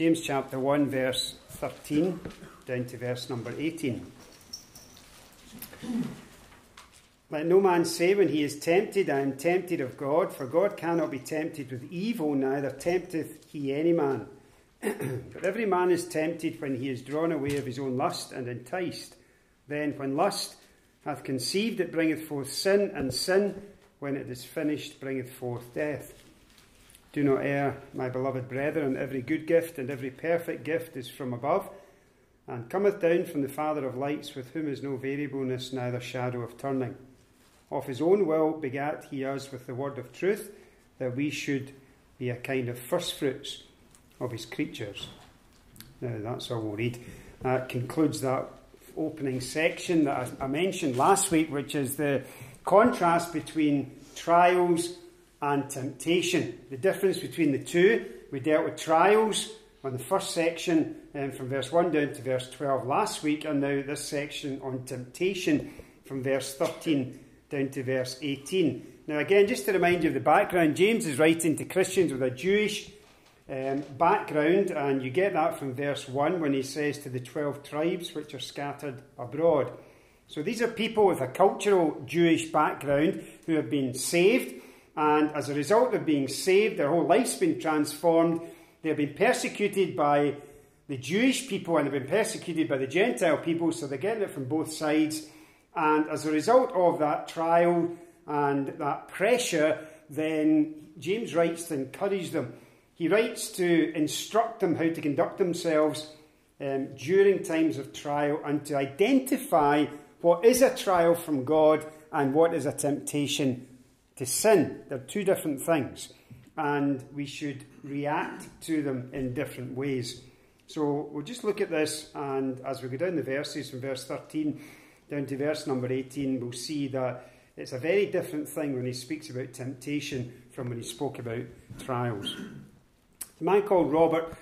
James chapter 1, verse 13 down to verse number 18. Let no man say when he is tempted, I am tempted of God, for God cannot be tempted with evil, neither tempteth he any man. but every man is tempted when he is drawn away of his own lust and enticed. Then, when lust hath conceived, it bringeth forth sin, and sin, when it is finished, bringeth forth death. Do not err, my beloved brethren, every good gift and every perfect gift is from above, and cometh down from the Father of lights, with whom is no variableness, neither shadow of turning. Of his own will begat he us with the word of truth, that we should be a kind of firstfruits of his creatures. Now, that's all we'll read. That concludes that opening section that I mentioned last week, which is the contrast between trials and temptation. The difference between the two, we dealt with trials on the first section um, from verse 1 down to verse 12 last week, and now this section on temptation from verse 13 down to verse 18. Now, again, just to remind you of the background, James is writing to Christians with a Jewish um, background, and you get that from verse 1 when he says to the 12 tribes which are scattered abroad. So these are people with a cultural Jewish background who have been saved and as a result of being saved, their whole life's been transformed. They've been persecuted by the Jewish people and they've been persecuted by the Gentile people, so they're getting it from both sides. And as a result of that trial and that pressure, then James writes to encourage them. He writes to instruct them how to conduct themselves um, during times of trial and to identify what is a trial from God and what is a temptation to sin. They're two different things, and we should react to them in different ways. So we'll just look at this, and as we go down the verses from verse 13 down to verse number 18, we'll see that it's a very different thing when he speaks about temptation from when he spoke about trials. A man called Robert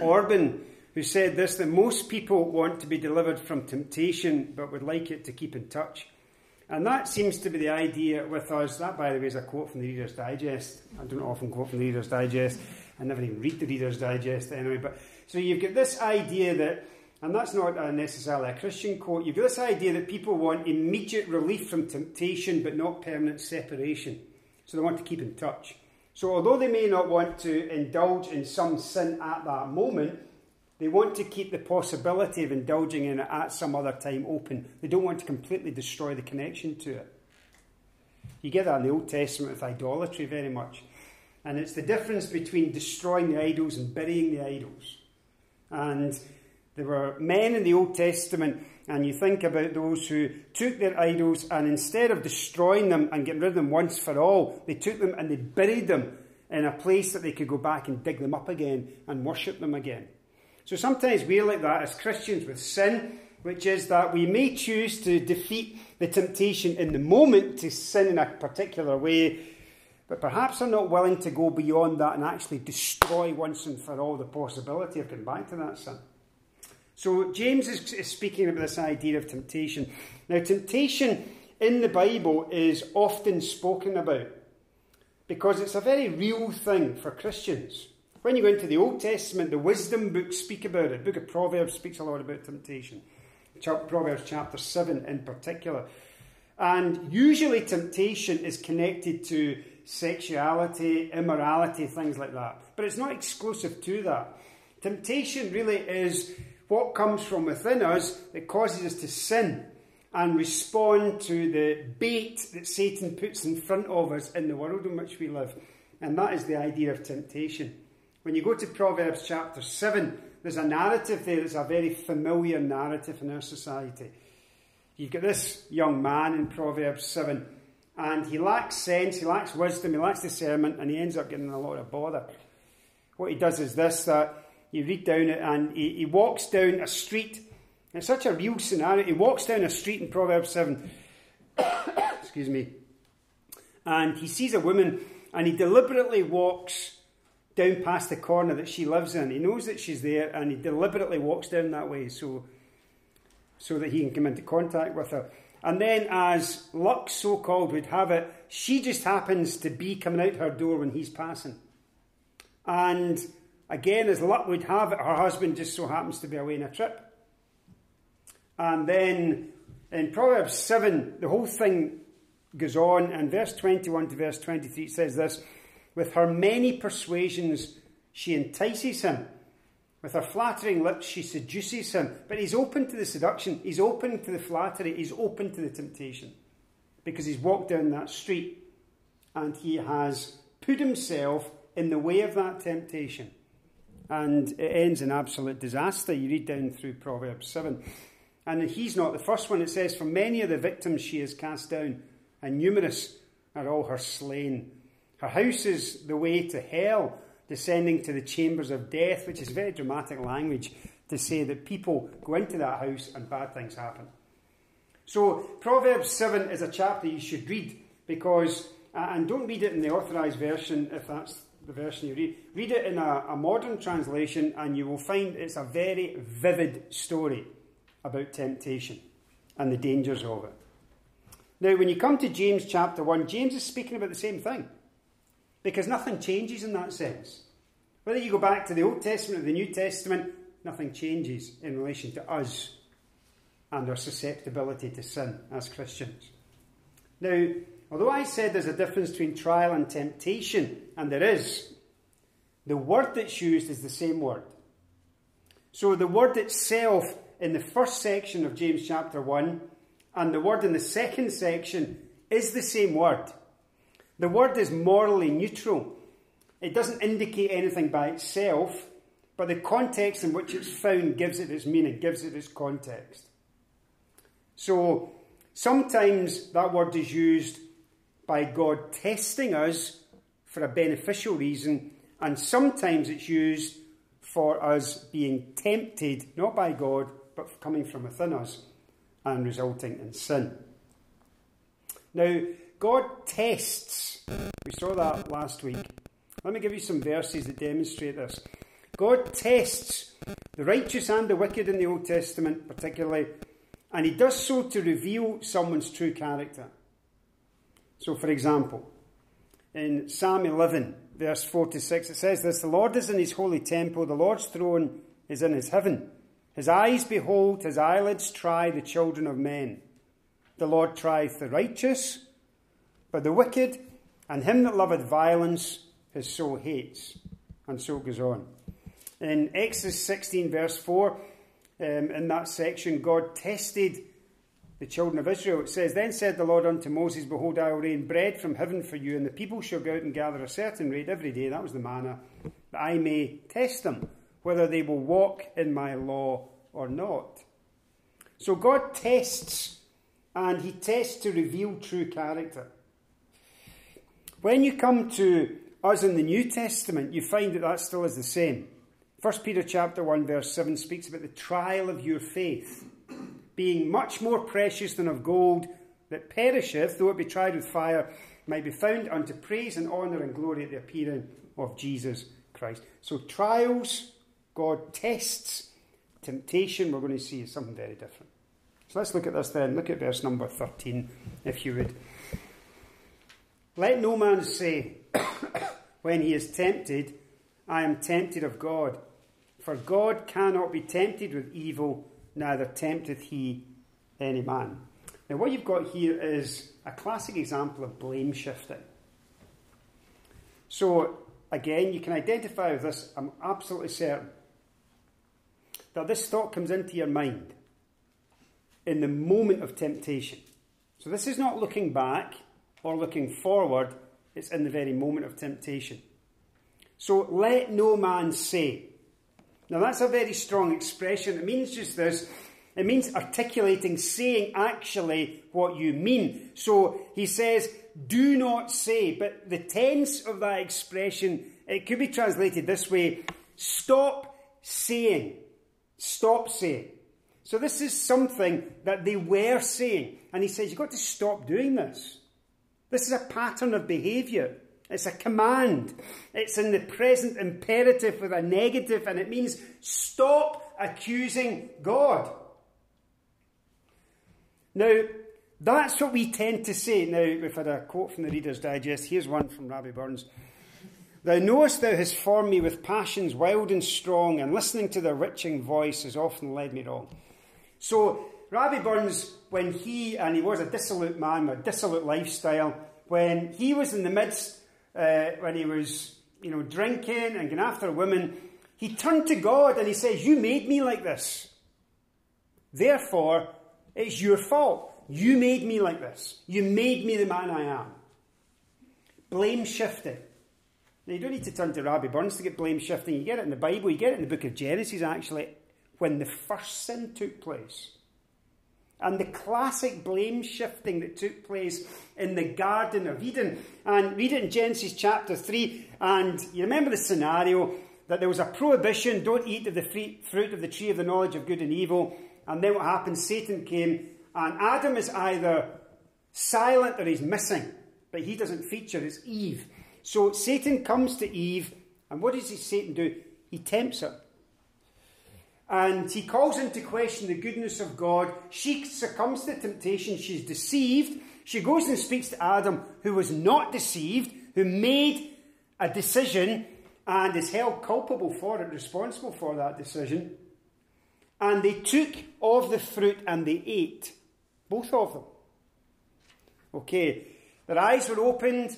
Orben who said this that most people want to be delivered from temptation but would like it to keep in touch. And that seems to be the idea with us. That, by the way, is a quote from the Reader's Digest. I don't often quote from the Reader's Digest. I never even read the Reader's Digest anyway. But so you've got this idea that, and that's not necessarily a Christian quote. You've got this idea that people want immediate relief from temptation, but not permanent separation. So they want to keep in touch. So although they may not want to indulge in some sin at that moment, they want to keep the possibility of indulging in it at some other time open. They don't want to completely destroy the connection to it. You get that in the Old Testament with idolatry very much. And it's the difference between destroying the idols and burying the idols. And there were men in the Old Testament, and you think about those who took their idols and instead of destroying them and getting rid of them once for all, they took them and they buried them in a place that they could go back and dig them up again and worship them again. So sometimes we're like that as Christians with sin, which is that we may choose to defeat the temptation in the moment to sin in a particular way, but perhaps are not willing to go beyond that and actually destroy once and for all the possibility of getting back to that sin. So James is, is speaking about this idea of temptation. Now, temptation in the Bible is often spoken about because it's a very real thing for Christians. When you go into the Old Testament, the wisdom books speak about it. The book of Proverbs speaks a lot about temptation. Proverbs chapter 7 in particular. And usually temptation is connected to sexuality, immorality, things like that. But it's not exclusive to that. Temptation really is what comes from within us that causes us to sin and respond to the bait that Satan puts in front of us in the world in which we live. And that is the idea of temptation. When you go to Proverbs chapter 7, there's a narrative there that's a very familiar narrative in our society. You've got this young man in Proverbs 7, and he lacks sense, he lacks wisdom, he lacks discernment, and he ends up getting a lot of bother. What he does is this that you read down it, and he, he walks down a street. It's such a real scenario. He walks down a street in Proverbs 7, excuse me, and he sees a woman, and he deliberately walks down past the corner that she lives in. He knows that she's there and he deliberately walks down that way so, so that he can come into contact with her. And then, as luck so called would have it, she just happens to be coming out her door when he's passing. And Again, as luck would have it, her husband just so happens to be away on a trip. And then in Proverbs 7, the whole thing goes on, and verse 21 to verse 23 says this With her many persuasions, she entices him. With her flattering lips, she seduces him. But he's open to the seduction, he's open to the flattery, he's open to the temptation. Because he's walked down that street and he has put himself in the way of that temptation. And it ends in absolute disaster. You read down through Proverbs 7. And he's not the first one. It says, For many of the victims she has cast down, and numerous are all her slain. Her house is the way to hell, descending to the chambers of death, which is very dramatic language to say that people go into that house and bad things happen. So, Proverbs 7 is a chapter you should read because, and don't read it in the authorized version if that's the version you read. Read it in a, a modern translation, and you will find it's a very vivid story about temptation and the dangers of it. Now, when you come to James chapter 1, James is speaking about the same thing because nothing changes in that sense. Whether you go back to the Old Testament or the New Testament, nothing changes in relation to us and our susceptibility to sin as Christians. Now, although I said there's a difference between trial and temptation, and there is, the word that's used is the same word. So the word itself in the first section of James chapter 1 and the word in the second section is the same word. The word is morally neutral. It doesn't indicate anything by itself, but the context in which it's found gives it its meaning, gives it its context. So sometimes that word is used by God testing us for a beneficial reason, and sometimes it's used for us being tempted, not by God, but coming from within us and resulting in sin. Now, God tests. We saw that last week. Let me give you some verses that demonstrate this. God tests the righteous and the wicked in the Old Testament, particularly, and He does so to reveal someone's true character. So, for example, in Psalm 11, verse 46, it says this The Lord is in His holy temple, the Lord's throne is in His heaven. His eyes behold, his eyelids try the children of men. The Lord trieth the righteous, but the wicked and him that loveth violence his soul hates. And so goes on. In Exodus 16, verse 4, um, in that section, God tested the children of Israel. It says, Then said the Lord unto Moses, Behold, I will rain bread from heaven for you, and the people shall go out and gather a certain rate every day. That was the manna, that I may test them whether they will walk in my law or not. So God tests, and He tests to reveal true character. When you come to us in the New Testament, you find that that still is the same. 1 Peter chapter 1 verse 7 speaks about the trial of your faith being much more precious than of gold that perisheth, though it be tried with fire, might be found unto praise and honour and glory at the appearing of Jesus Christ. So trials God tests. Temptation, we're going to see, is something very different. So let's look at this then. Look at verse number 13, if you would. Let no man say, when he is tempted, I am tempted of God. For God cannot be tempted with evil, neither tempteth he any man. Now, what you've got here is a classic example of blame shifting. So, again, you can identify with this, I'm absolutely certain that this thought comes into your mind in the moment of temptation. So this is not looking back or looking forward, it's in the very moment of temptation. So let no man say. Now that's a very strong expression. It means just this. It means articulating, saying actually what you mean. So he says, do not say. But the tense of that expression, it could be translated this way stop saying. Stop saying. So this is something that they were saying. And he says, You've got to stop doing this. This is a pattern of behaviour. It's a command. It's in the present imperative with a negative, and it means stop accusing God. Now, that's what we tend to say. Now, we've had a quote from the Reader's Digest. Here's one from Rabbie Burns. Thou knowest thou hast formed me with passions wild and strong, and listening to their witching voice has often led me wrong. So, Rabbie Burns, when he, and he was a dissolute man a dissolute lifestyle, when he was in the midst, uh, when he was, you know, drinking and going after women, he turned to God and he says, You made me like this. Therefore, it's your fault. You made me like this. You made me the man I am. Blame shifting. Now, you don't need to turn to Rabbie Burns to get blame shifting. You get it in the Bible, you get it in the book of Genesis, actually, when the first sin took place. And the classic blame shifting that took place in the Garden of Eden. And read it in Genesis chapter 3. And you remember the scenario that there was a prohibition don't eat of the fruit of the tree of the knowledge of good and evil. And then what happened? Satan came, and Adam is either silent or he's missing. But he doesn't feature, it's Eve. So Satan comes to Eve, and what does he Satan do? He tempts her. And he calls into question the goodness of God. She succumbs to temptation. She's deceived. She goes and speaks to Adam, who was not deceived, who made a decision and is held culpable for it, responsible for that decision. And they took of the fruit and they ate, both of them. Okay, their eyes were opened,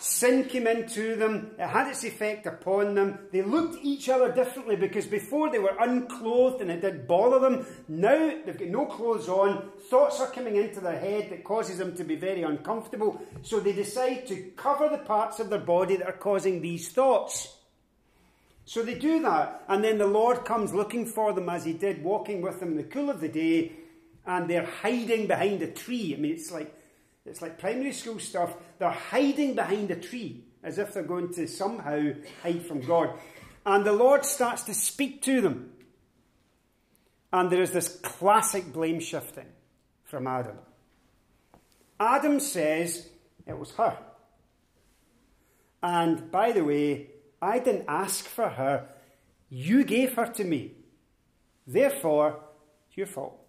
Sin came into them, it had its effect upon them. They looked at each other differently because before they were unclothed and it did bother them. Now they've got no clothes on, thoughts are coming into their head that causes them to be very uncomfortable. So they decide to cover the parts of their body that are causing these thoughts. So they do that, and then the Lord comes looking for them as he did, walking with them in the cool of the day, and they're hiding behind a tree. I mean, it's like it's like primary school stuff. They're hiding behind a tree as if they're going to somehow hide from God. And the Lord starts to speak to them. And there is this classic blame shifting from Adam. Adam says, It was her. And by the way, I didn't ask for her. You gave her to me. Therefore, it's your fault.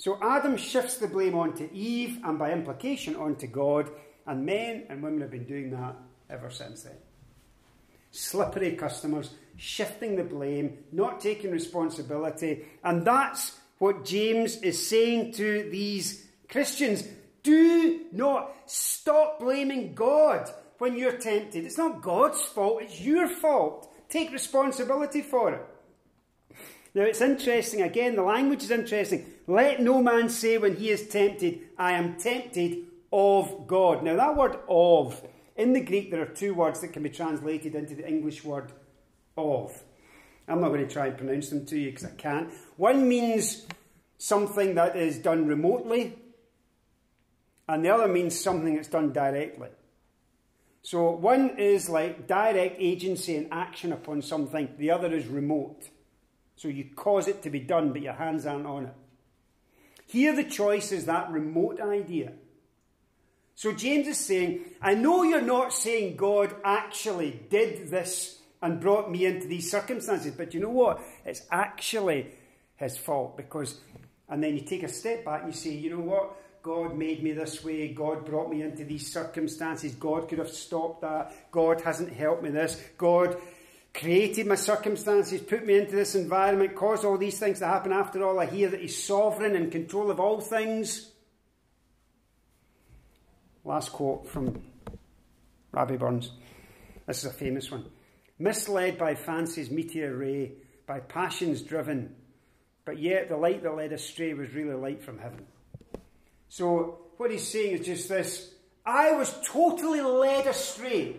So Adam shifts the blame onto Eve and by implication onto God, and men and women have been doing that ever since then. Slippery customers, shifting the blame, not taking responsibility, and that's what James is saying to these Christians. Do not stop blaming God when you're tempted. It's not God's fault, it's your fault. Take responsibility for it. Now it's interesting, again, the language is interesting. Let no man say when he is tempted, I am tempted of God. Now that word of, in the Greek there are two words that can be translated into the English word of. I'm not going to try and pronounce them to you because I can't. One means something that is done remotely, and the other means something that's done directly. So one is like direct agency and action upon something, the other is remote. So you cause it to be done, but your hands aren't on it. Here, the choice is that remote idea. So James is saying, I know you're not saying God actually did this and brought me into these circumstances, but you know what? It's actually his fault because, and then you take a step back and you say, you know what? God made me this way. God brought me into these circumstances. God could have stopped that. God hasn't helped me this. God created my circumstances, put me into this environment, caused all these things to happen. After all, I hear that He's sovereign and control of all things. Last quote from Rabbie Burns. This is a famous one. Misled by fancy's meteor ray, by passions driven, but yet the light that led astray was really light from heaven. So, what he's saying is just this I was totally led astray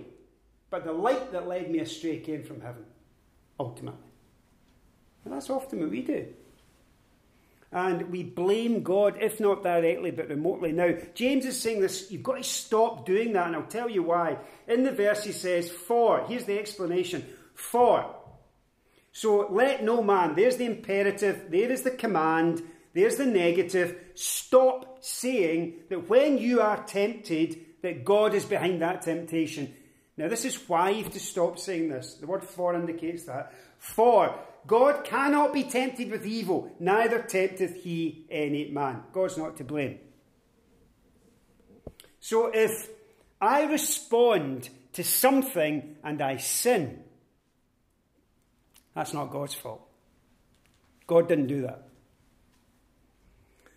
but the light that led me astray came from heaven, ultimately. And that's often what we do. And we blame God, if not directly, but remotely. Now, James is saying this, you've got to stop doing that, and I'll tell you why. In the verse, he says, For, here's the explanation, for. So, let no man, there's the imperative, there is the command, there's the negative. Stop saying that when you are tempted, that God is behind that temptation. Now, this is why you have to stop saying this. The word for indicates that. For God cannot be tempted with evil, neither tempteth he any man. God's not to blame. So if I respond to something and I sin. That's not God's fault. God didn't do that.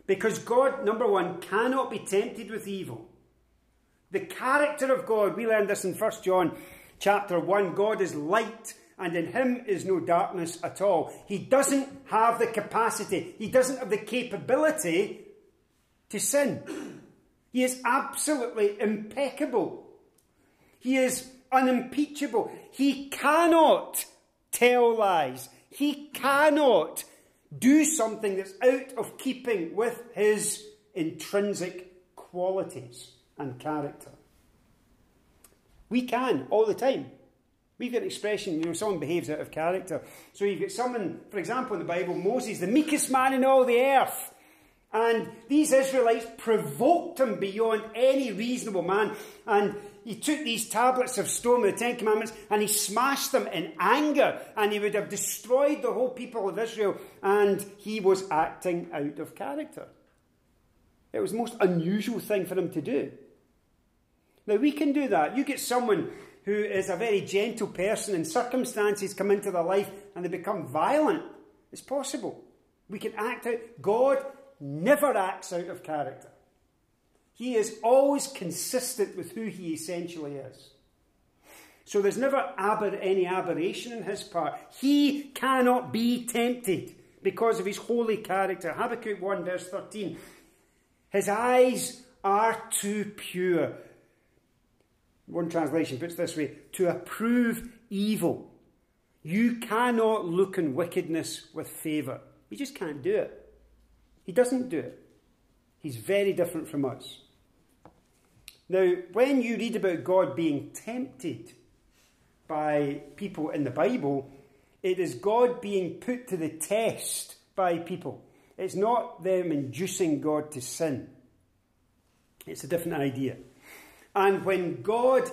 Because God, number one, cannot be tempted with evil. The character of God, we learned this in 1 John chapter 1. God is light and in him is no darkness at all. He doesn't have the capacity, he doesn't have the capability to sin. He is absolutely impeccable. He is unimpeachable. He cannot tell lies. He cannot do something that's out of keeping with his intrinsic qualities and character. We can all the time. We've got expression, you know, someone behaves out of character. So you've got someone, for example, in the Bible, Moses, the meekest man in all the earth. And these Israelites provoked him beyond any reasonable man. And he took these tablets of stone with the Ten Commandments and he smashed them in anger. And he would have destroyed the whole people of Israel. And he was acting out of character. It was the most unusual thing for him to do. Now, we can do that. You get someone who is a very gentle person and circumstances come into their life and they become violent. It's possible. We can act out. God never acts out of character. He is always consistent with who he essentially is. So there's never aber- any aberration in his part. He cannot be tempted because of his holy character. Habakkuk 1, verse 13. His eyes are too pure one translation puts this way to approve evil. You cannot look on wickedness with favour. He just can't do it. He doesn't do it. He's very different from us. Now, when you read about God being tempted by people in the Bible, it is God being put to the test by people. It's not them inducing God to sin. It's a different idea. And when God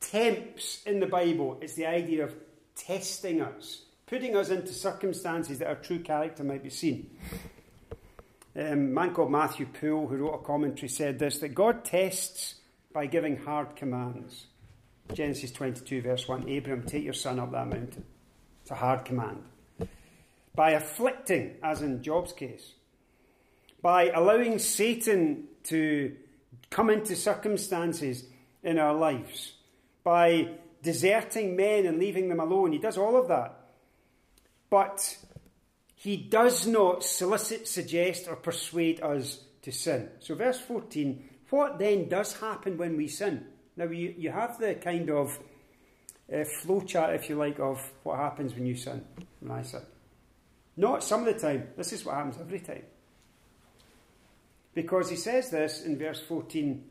tempts in the Bible, it's the idea of testing us, putting us into circumstances that our true character might be seen. Um, a man called Matthew Poole, who wrote a commentary, said this that God tests by giving hard commands. Genesis 22, verse 1 Abraham, take your son up that mountain. It's a hard command. By afflicting, as in Job's case, by allowing Satan to come into circumstances in our lives by deserting men and leaving them alone. He does all of that. But he does not solicit, suggest, or persuade us to sin. So, verse 14 what then does happen when we sin? Now, you, you have the kind of uh, flow chart, if you like, of what happens when you sin, when I sin. Not some of the time. This is what happens every time. Because he says this in verse 14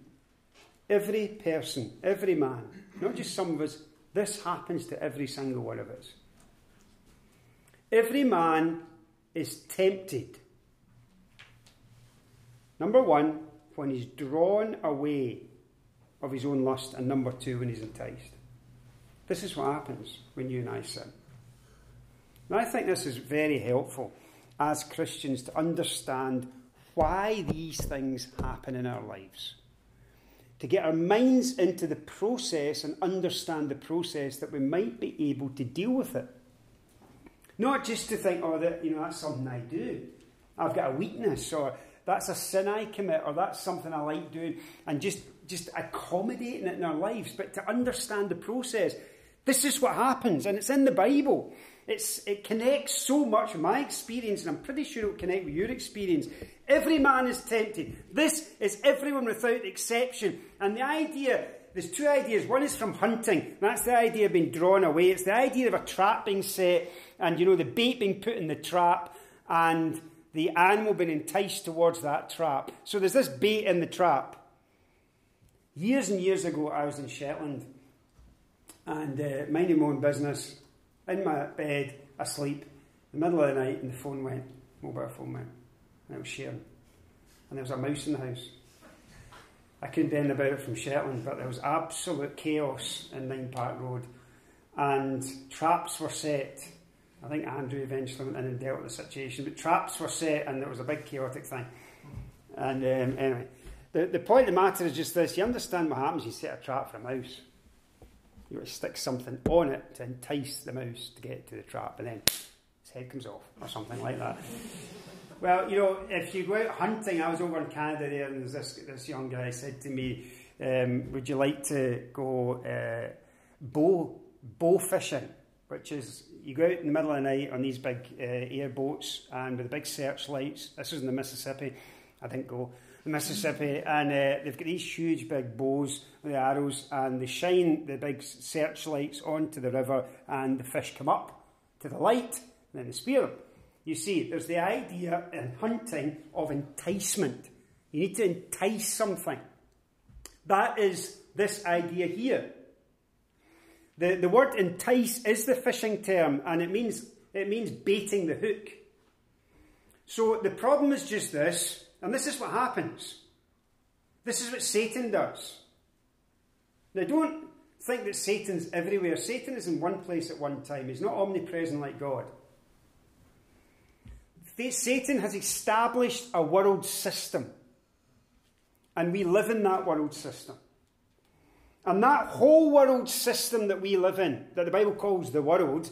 every person, every man, not just some of us, this happens to every single one of us. Every man is tempted. Number one, when he's drawn away of his own lust, and number two, when he's enticed. This is what happens when you and I sin. And I think this is very helpful as Christians to understand why these things happen in our lives. To get our minds into the process and understand the process that we might be able to deal with it. Not just to think, oh, that, you know, that's something I do. I've got a weakness, or that's a sin I commit, or that's something I like doing, and just, just accommodating it in our lives, but to understand the process. This is what happens, and it's in the Bible. It's, it connects so much with my experience, and I'm pretty sure it'll connect with your experience. Every man is tempted. This is everyone without exception. And the idea, there's two ideas. One is from hunting. That's the idea of being drawn away. It's the idea of a trap being set, and you know, the bait being put in the trap, and the animal being enticed towards that trap. So there's this bait in the trap. Years and years ago, I was in Shetland and uh, minding my own business in my bed, asleep, in the middle of the night, and the phone went, mobile phone went, and it was sharing. And there was a mouse in the house. I couldn't anything about it from Shetland, but there was absolute chaos in Nine Park Road, and traps were set. I think Andrew eventually went in and dealt with the situation, but traps were set, and there was a big chaotic thing. And um, anyway, the, the point of the matter is just this you understand what happens, you set a trap for a mouse. You stick something on it to entice the mouse to get to the trap, and then its head comes off, or something like that. Well, you know, if you go out hunting, I was over in Canada there, and this this young guy said to me, um, "Would you like to go uh, bow bow fishing?" Which is you go out in the middle of the night on these big uh, airboats and with the big searchlights. This is in the Mississippi. I didn't go the Mississippi, and uh, they've got these huge big bows with the arrows, and they shine the big searchlights onto the river, and the fish come up to the light, and then they spear them. You see, there's the idea in hunting of enticement. You need to entice something. That is this idea here. The, the word entice is the fishing term, and it means, it means baiting the hook. So the problem is just this, and this is what happens. This is what Satan does. Now, don't think that Satan's everywhere. Satan is in one place at one time, he's not omnipresent like God. Satan has established a world system, and we live in that world system. And that whole world system that we live in, that the Bible calls the world,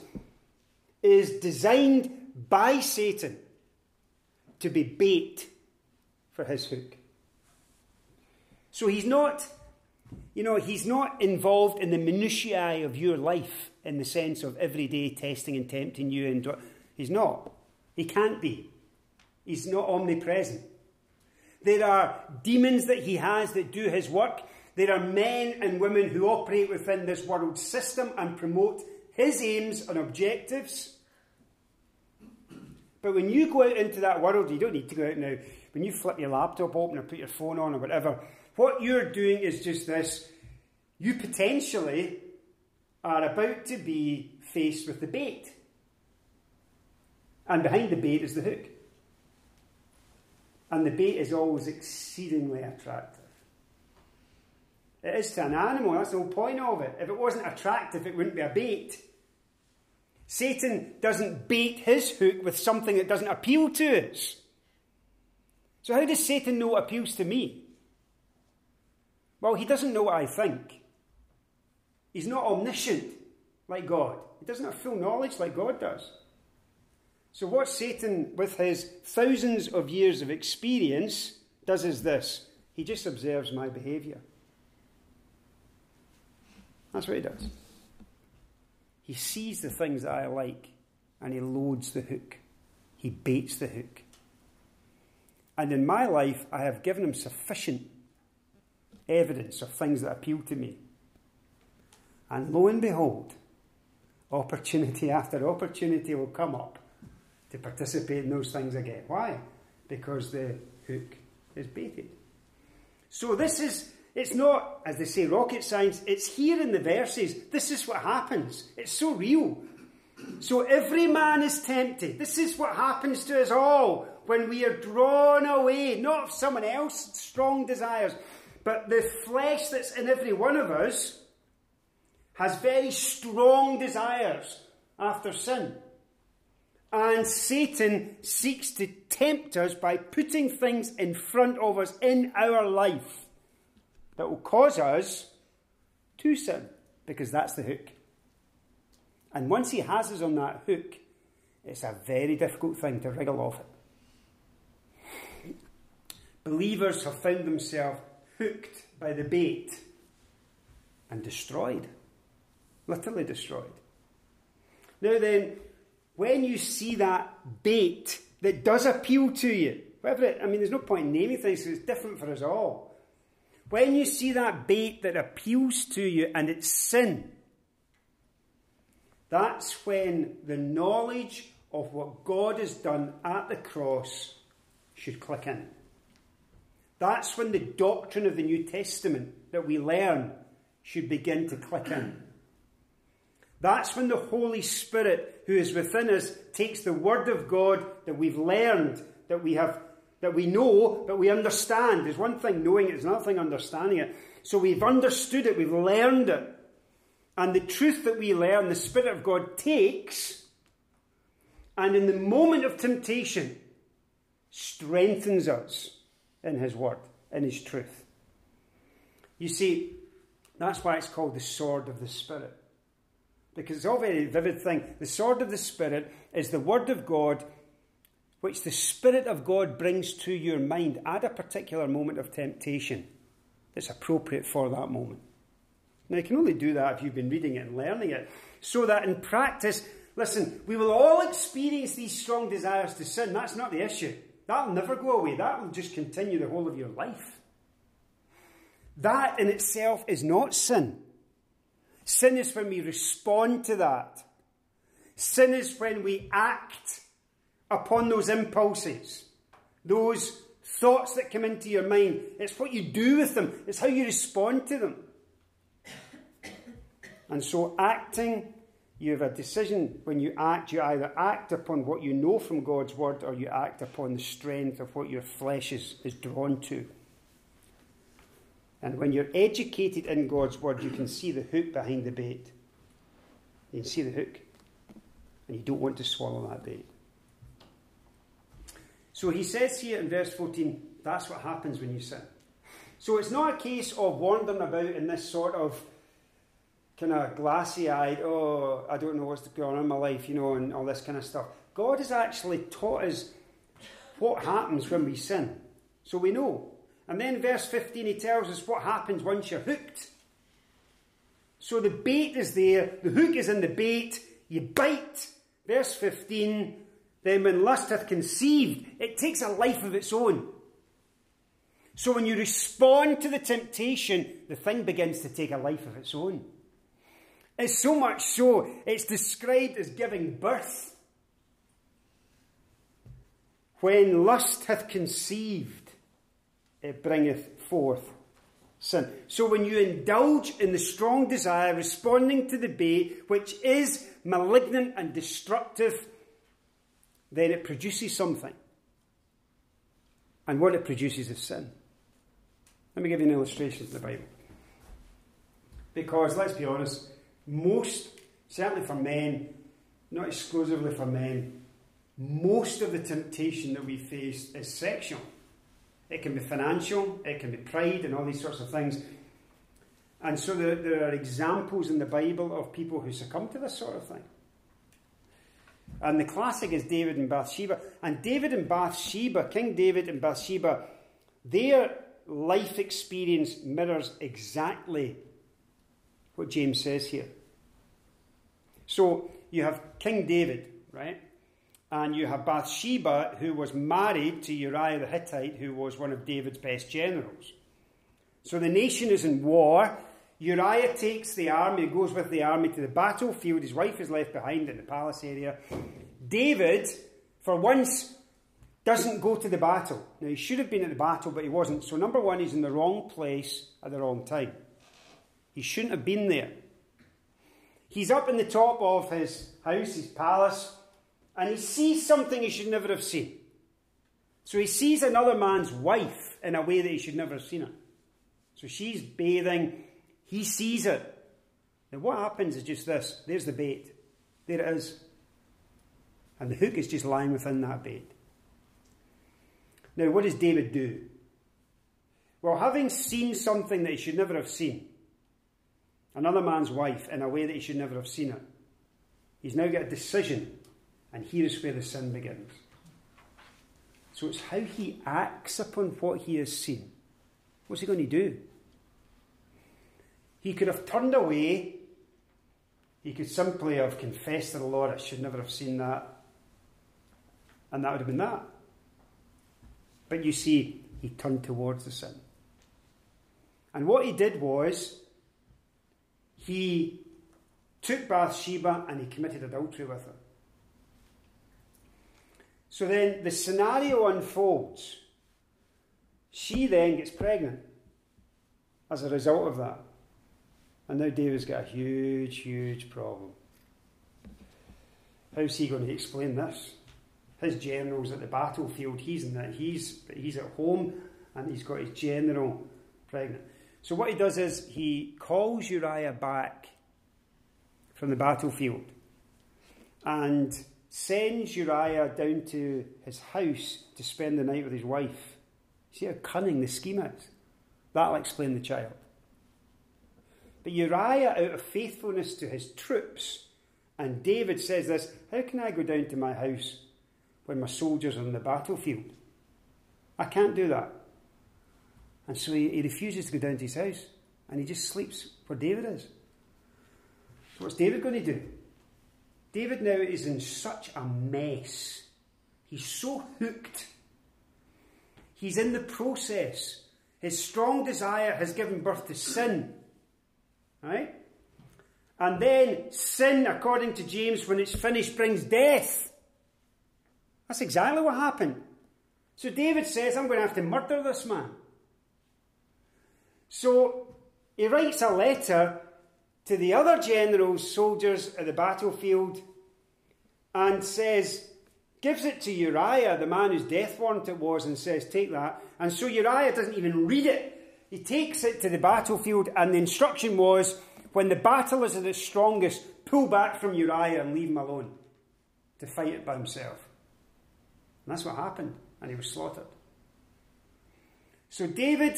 is designed by Satan to be bait for his hook. So he's not, you know, he's not involved in the minutiae of your life in the sense of every day testing and tempting you. And he's not. He can't be. He's not omnipresent. There are demons that he has that do his work. There are men and women who operate within this world system and promote his aims and objectives. But when you go out into that world, you don't need to go out now. When you flip your laptop open or put your phone on or whatever, what you're doing is just this. You potentially are about to be faced with the bait. And behind the bait is the hook. And the bait is always exceedingly attractive. It is to an animal, that's the whole point of it. If it wasn't attractive, it wouldn't be a bait. Satan doesn't bait his hook with something that doesn't appeal to us. So, how does Satan know what appeals to me? Well, he doesn't know what I think. He's not omniscient like God, he doesn't have full knowledge like God does. So, what Satan, with his thousands of years of experience, does is this he just observes my behavior. That's what he does. He sees the things that I like and he loads the hook. He baits the hook. And in my life, I have given him sufficient evidence of things that appeal to me. And lo and behold, opportunity after opportunity will come up to participate in those things again. Why? Because the hook is baited. So this is, it's not, as they say, rocket science, it's here in the verses. This is what happens. It's so real. So every man is tempted. This is what happens to us all when we are drawn away, not of someone else's strong desires, but the flesh that's in every one of us has very strong desires after sin. And Satan seeks to tempt us by putting things in front of us in our life that will cause us to sin, because that's the hook. And once he has us on that hook, it's a very difficult thing to wriggle off it. Believers have found themselves hooked by the bait and destroyed. Literally destroyed. Now then, when you see that bait that does appeal to you, whatever it, I mean, there's no point in naming things, because it's different for us all. When you see that bait that appeals to you and it's sin, that's when the knowledge of what God has done at the cross should click in. That's when the doctrine of the New Testament that we learn should begin to click in. That's when the Holy Spirit, who is within us, takes the Word of God that we've learned, that we have, that we know, but we understand. There's one thing knowing it, there's another thing understanding it. So we've understood it, we've learned it. And the truth that we learn, the Spirit of God takes, and in the moment of temptation, strengthens us in His Word, in His truth. You see, That's why it's called the sword of the Spirit. Because it's all very vivid thing. The sword of the Spirit is the word of God which the Spirit of God brings to your mind at a particular moment of temptation that's appropriate for that moment. Now, you can only do that if you've been reading it and learning it. So that in practice, listen, we will all experience these strong desires to sin. That's not the issue. That'll never go away. That will just continue the whole of your life. That in itself is not sin. Sin is when we respond to that. Sin is when we act upon those impulses, those thoughts that come into your mind. It's what you do with them, it's how you respond to them. And so, acting, you have a decision when you act, you either act upon what you know from God's word or you act upon the strength of what your flesh is, is drawn to. And when you're educated in God's word, you can see the hook behind the bait. You can see the hook. And you don't want to swallow that bait. So he says here in verse 14, that's what happens when you sin. So it's not a case of wandering about in this sort of kind of glassy eyed, oh, I don't know what's going on in my life, you know, and all this kind of stuff. God has actually taught us what happens when we sin. So we know. And then verse 15, he tells us what happens once you're hooked. So the bait is there, the hook is in the bait, you bite. Verse 15, then when lust hath conceived, it takes a life of its own. So when you respond to the temptation, the thing begins to take a life of its own. It's so much so, it's described as giving birth. When lust hath conceived, it bringeth forth sin. So when you indulge in the strong desire, responding to the bait, which is malignant and destructive, then it produces something. And what it produces is sin. Let me give you an illustration from the Bible. Because, let's be honest, most, certainly for men, not exclusively for men, most of the temptation that we face is sexual. It can be financial, it can be pride, and all these sorts of things. And so there, there are examples in the Bible of people who succumb to this sort of thing. And the classic is David and Bathsheba. And David and Bathsheba, King David and Bathsheba, their life experience mirrors exactly what James says here. So you have King David, right? And you have Bathsheba, who was married to Uriah the Hittite, who was one of David's best generals. So the nation is in war. Uriah takes the army, goes with the army to the battlefield. His wife is left behind in the palace area. David, for once, doesn't go to the battle. Now, he should have been at the battle, but he wasn't. So, number one, he's in the wrong place at the wrong time. He shouldn't have been there. He's up in the top of his house, his palace, and he sees something he should never have seen. So he sees another man's wife in a way that he should never have seen her. So she's bathing, he sees it. Now, what happens is just this there's the bait. There it is. And the hook is just lying within that bait. Now, what does David do? Well, having seen something that he should never have seen, another man's wife in a way that he should never have seen it, he's now got a decision, and here is where the sin begins. So it's how he acts upon what he has seen. What's he going to do? He could have turned away. He could simply have confessed to the Lord, I should never have seen that. And that would have been that. But you see, he turned towards the sin. And what he did was, he took Bathsheba and he committed adultery with her. So then the scenario unfolds. She then gets pregnant as a result of that. And now David's got a huge, huge problem. How's he going to explain this? His general's at the battlefield, he's in that, he's he's at home and he's got his general pregnant. So what he does is he calls Uriah back from the battlefield and sends Uriah down to his house to spend the night with his wife. See how cunning the scheme is? That'll explain the child. But Uriah, out of faithfulness to his troops, and David says this How can I go down to my house when my soldiers are on the battlefield? I can't do that. And so he, he refuses to go down to his house and he just sleeps where David is. So what's David going to do? David now is in such a mess. He's so hooked. He's in the process. His strong desire has given birth to sin. Right? And then sin, according to James, when it's finished, brings death. That's exactly what happened. So David says, I'm going to have to murder this man. So he writes a letter to the other generals, soldiers at the battlefield, and says, gives it to Uriah, the man whose death warrant it was, and says, Take that. And so Uriah doesn't even read it. He takes it to the battlefield, and the instruction was when the battle is at its strongest, pull back from Uriah and leave him alone to fight it by himself. And that's what happened, and he was slaughtered. So David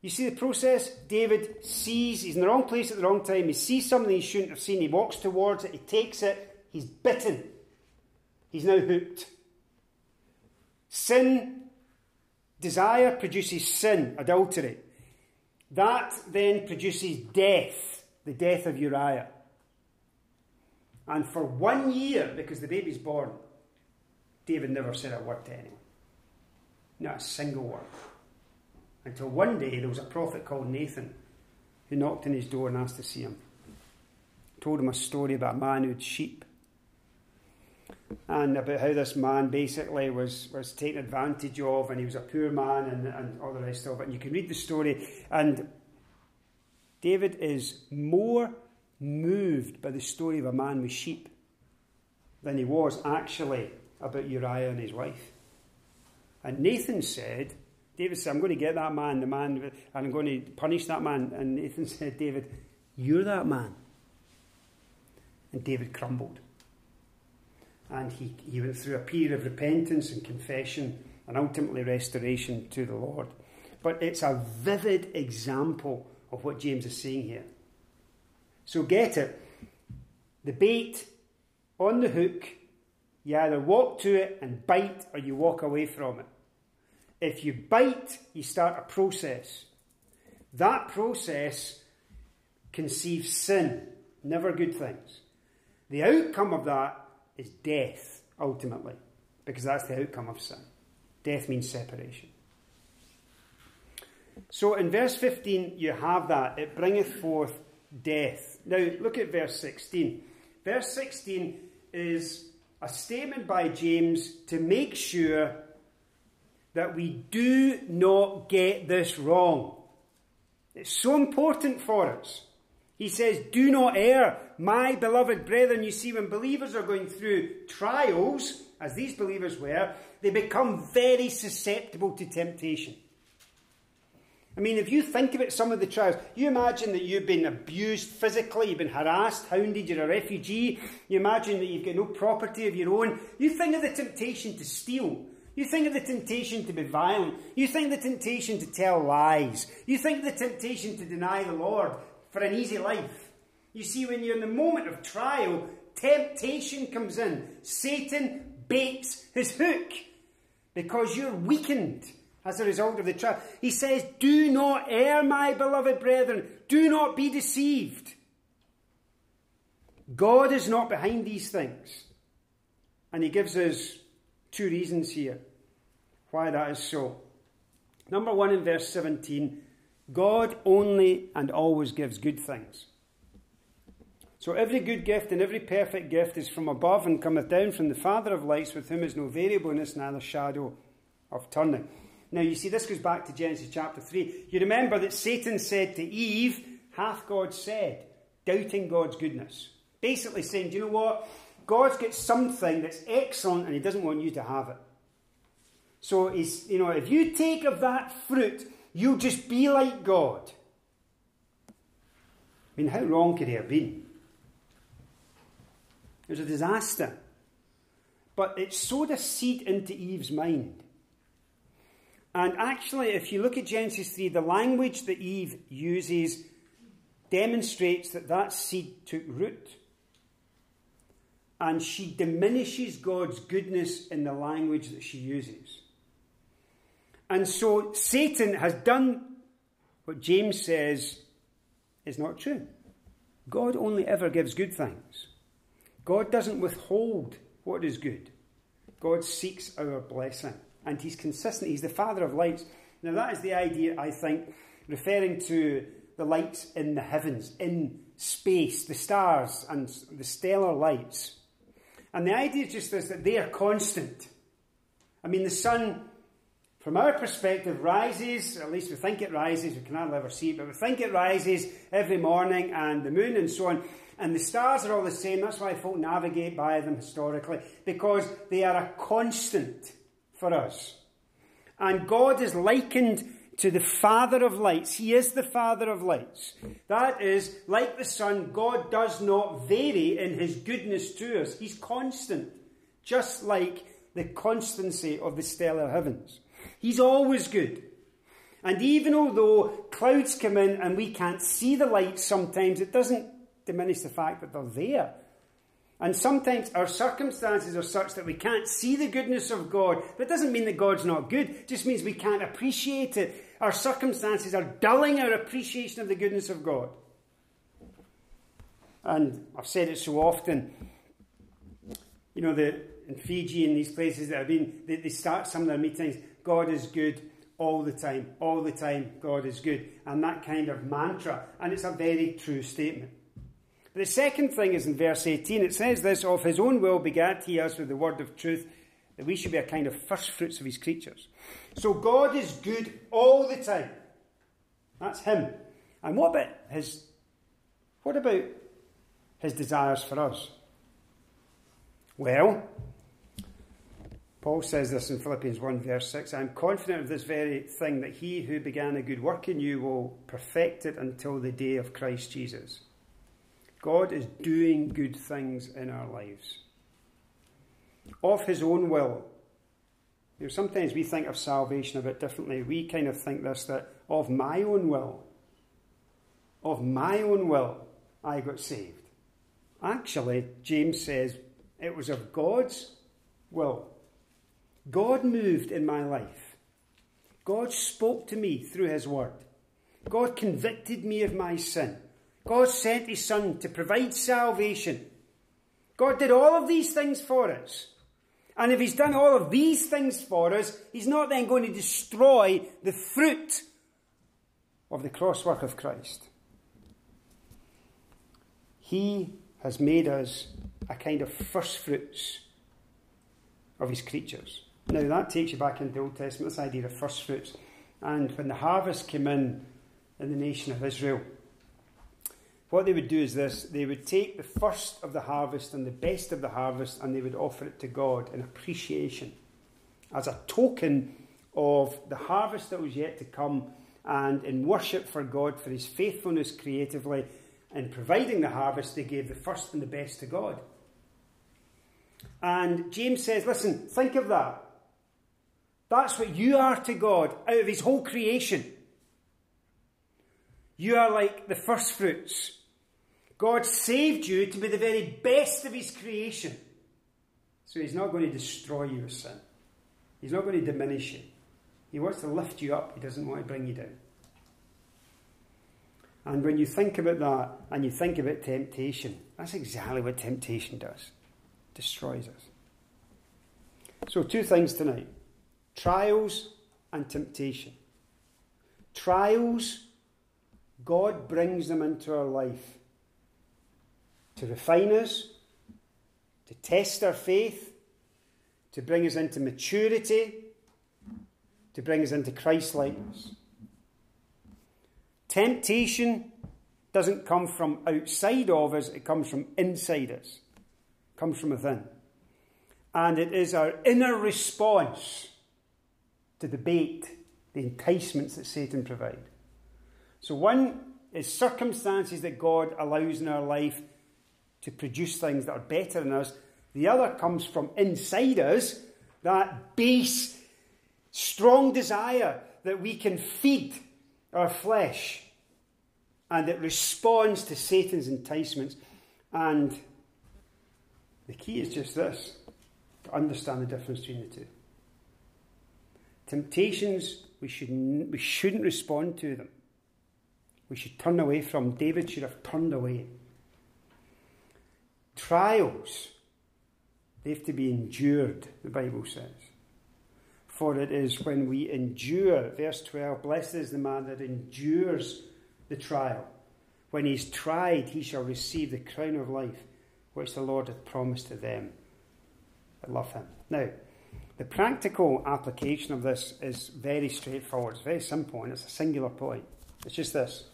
you see the process? David sees, he's in the wrong place at the wrong time. He sees something he shouldn't have seen. He walks towards it, he takes it, he's bitten. He's now hooked. Sin, desire produces sin, adultery. That then produces death, the death of Uriah. And for one year, because the baby's born, David never said a word to anyone. Not a single word. Until one day there was a prophet called Nathan who knocked on his door and asked to see him. Told him a story about a man who had sheep. And about how this man basically was, was taken advantage of and he was a poor man and, and all the rest of it. And you can read the story. And David is more moved by the story of a man with sheep than he was actually about Uriah and his wife. And Nathan said, David said, I'm going to get that man, the man, and I'm going to punish that man. And Nathan said, David, you're that man. And David crumbled. And he, he went through a period of repentance and confession and ultimately restoration to the Lord. But it's a vivid example of what James is saying here. So get it. The bait on the hook, you either walk to it and bite or you walk away from it. If you bite, you start a process. That process conceives sin, never good things. The outcome of that is death, ultimately, because that's the outcome of sin. Death means separation. So in verse 15, you have that. It bringeth forth death. Now, look at verse 16. Verse 16 is a statement by James to make sure that we do not get this wrong. It's so important for us. He says, Do not err, my beloved brethren. You see, when believers are going through trials, as these believers were, they become very susceptible to temptation. I mean, if you think about some of the trials, you imagine that you've been abused physically, you've been harassed, hounded, you're a refugee, you imagine that you've got no property of your own. You think of the temptation to steal. You think of the temptation to be violent. You think the temptation to tell lies. You think the temptation to deny the Lord for an easy life. You see, when you're in the moment of trial, temptation comes in. Satan baits his hook because you're weakened as a result of the trial. He says, Do not err, my beloved brethren. Do not be deceived. God is not behind these things. And he gives us two reasons here why that is so. Number one, in verse 17, God only and always gives good things. So every good gift and every perfect gift is from above and cometh down from the Father of lights, with whom is no variableness, neither shadow of turning. Now you see, this goes back to Genesis chapter 3. You remember that Satan said to Eve, Hath God said, doubting God's goodness. Basically saying, Do you know what? God's got something that's excellent and he doesn't want you to have it. So he's, you know, if you take of that fruit, you'll just be like God. I mean, how wrong could he have been? It was a disaster. But it sowed a seed into Eve's mind. And actually, if you look at Genesis 3, the language that Eve uses demonstrates that that seed took root. And she diminishes God's goodness in the language that she uses. And so Satan has done what James says is not true. God only ever gives good things. God doesn't withhold what is good. God seeks our blessing. And He's consistent. He's the Father of lights. Now, that is the idea, I think, referring to the lights in the heavens, in space, the stars and the stellar lights. And the idea just is that they are constant. I mean, the sun, from our perspective, rises, at least we think it rises, we cannot ever see it, but we think it rises every morning, and the moon and so on. And the stars are all the same. That's why folk navigate by them historically, because they are a constant for us. And God is likened to the Father of lights. He is the Father of lights. That is, like the sun, God does not vary in his goodness to us. He's constant, just like the constancy of the stellar heavens. He's always good. And even although clouds come in and we can't see the light sometimes, it doesn't diminish the fact that they're there. And sometimes our circumstances are such that we can't see the goodness of God. That doesn't mean that God's not good, it just means we can't appreciate it. Our circumstances are dulling our appreciation of the goodness of God. And I've said it so often. You know, the, in Fiji and these places that I've been, they, they start some of their meetings, God is good all the time, all the time, God is good. And that kind of mantra. And it's a very true statement. The second thing is in verse 18. It says this Of his own will begat he us with the word of truth, that we should be a kind of first fruits of his creatures. So God is good all the time. That's him. And what about his what about his desires for us? Well, Paul says this in Philippians 1, verse 6 I am confident of this very thing, that he who began a good work in you will perfect it until the day of Christ Jesus. God is doing good things in our lives. Of his own will. You know, sometimes we think of salvation a bit differently. We kind of think this that of my own will, of my own will, I got saved. Actually, James says it was of God's will. God moved in my life. God spoke to me through his word. God convicted me of my sin. God sent his Son to provide salvation. God did all of these things for us. And if he's done all of these things for us, he's not then going to destroy the fruit of the cross work of Christ. He has made us a kind of first fruits of his creatures. Now that takes you back into the Old Testament, this idea of first fruits. And when the harvest came in in the nation of Israel, what they would do is this they would take the first of the harvest and the best of the harvest and they would offer it to God in appreciation as a token of the harvest that was yet to come and in worship for God for his faithfulness creatively in providing the harvest they gave the first and the best to God. And James says, listen, think of that. That's what you are to God out of his whole creation. You are like the first fruits. God saved you to be the very best of his creation. So he's not going to destroy your sin. He's not going to diminish you. He wants to lift you up. He doesn't want to bring you down. And when you think about that and you think about temptation, that's exactly what temptation does. Destroys us. So two things tonight. Trials and temptation. Trials, God brings them into our life to refine us, to test our faith, to bring us into maturity, to bring us into Christ likeness. Temptation doesn't come from outside of us, it comes from inside us, it comes from within. And it is our inner response to debate the enticements that Satan provides. So, one is circumstances that God allows in our life to produce things that are better than us. The other comes from inside us, that base, strong desire that we can feed our flesh and it responds to Satan's enticements. And the key is just this to understand the difference between the two. Temptations, we, should, we shouldn't respond to them. We should turn away from. David should have turned away. Trials, they have to be endured, the Bible says. For it is when we endure, verse 12, blessed is the man that endures the trial. When he is tried, he shall receive the crown of life, which the Lord hath promised to them that love him. Now, the practical application of this is very straightforward. It's very simple, and it's a singular point. It's just this.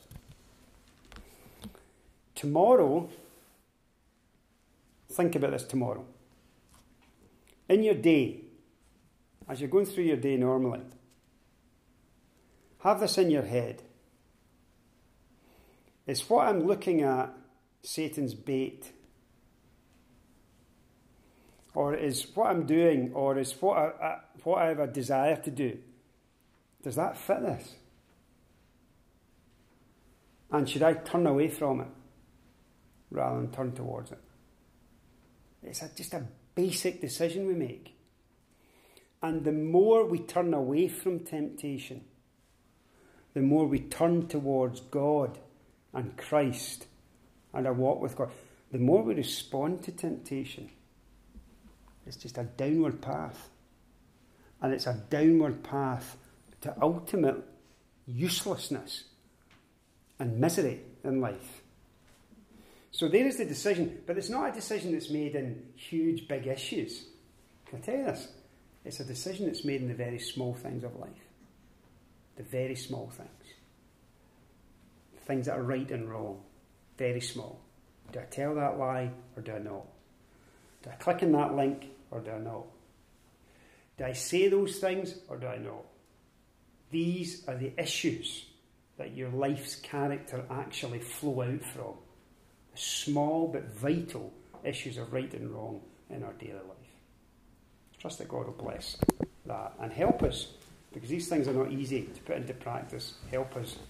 Tomorrow, think about this tomorrow. In your day, as you're going through your day normally, have this in your head. Is what I'm looking at Satan's bait? Or is what I'm doing, or is what I, I, what I have a desire to do, does that fit this? And should I turn away from it rather than turn towards it? It's a, just a basic decision we make. And the more we turn away from temptation, the more we turn towards God and Christ and our walk with God, the more we respond to temptation. It's just a downward path. And it's a downward path to ultimate uselessness and misery in life. So there is the decision, but it's not a decision that's made in huge, big issues. Can I tell you this? It's a decision that's made in the very small things of life. The very small things. Things that are right and wrong. Very small. Do I tell that lie or do I not? Do I click on that link or do I not? Do I say those things or do I not? These are the issues that your life's character actually flow out from. The small but vital issues of right and wrong in our daily life. Trust that God will bless that and help us, because these things are not easy to put into practice. Help us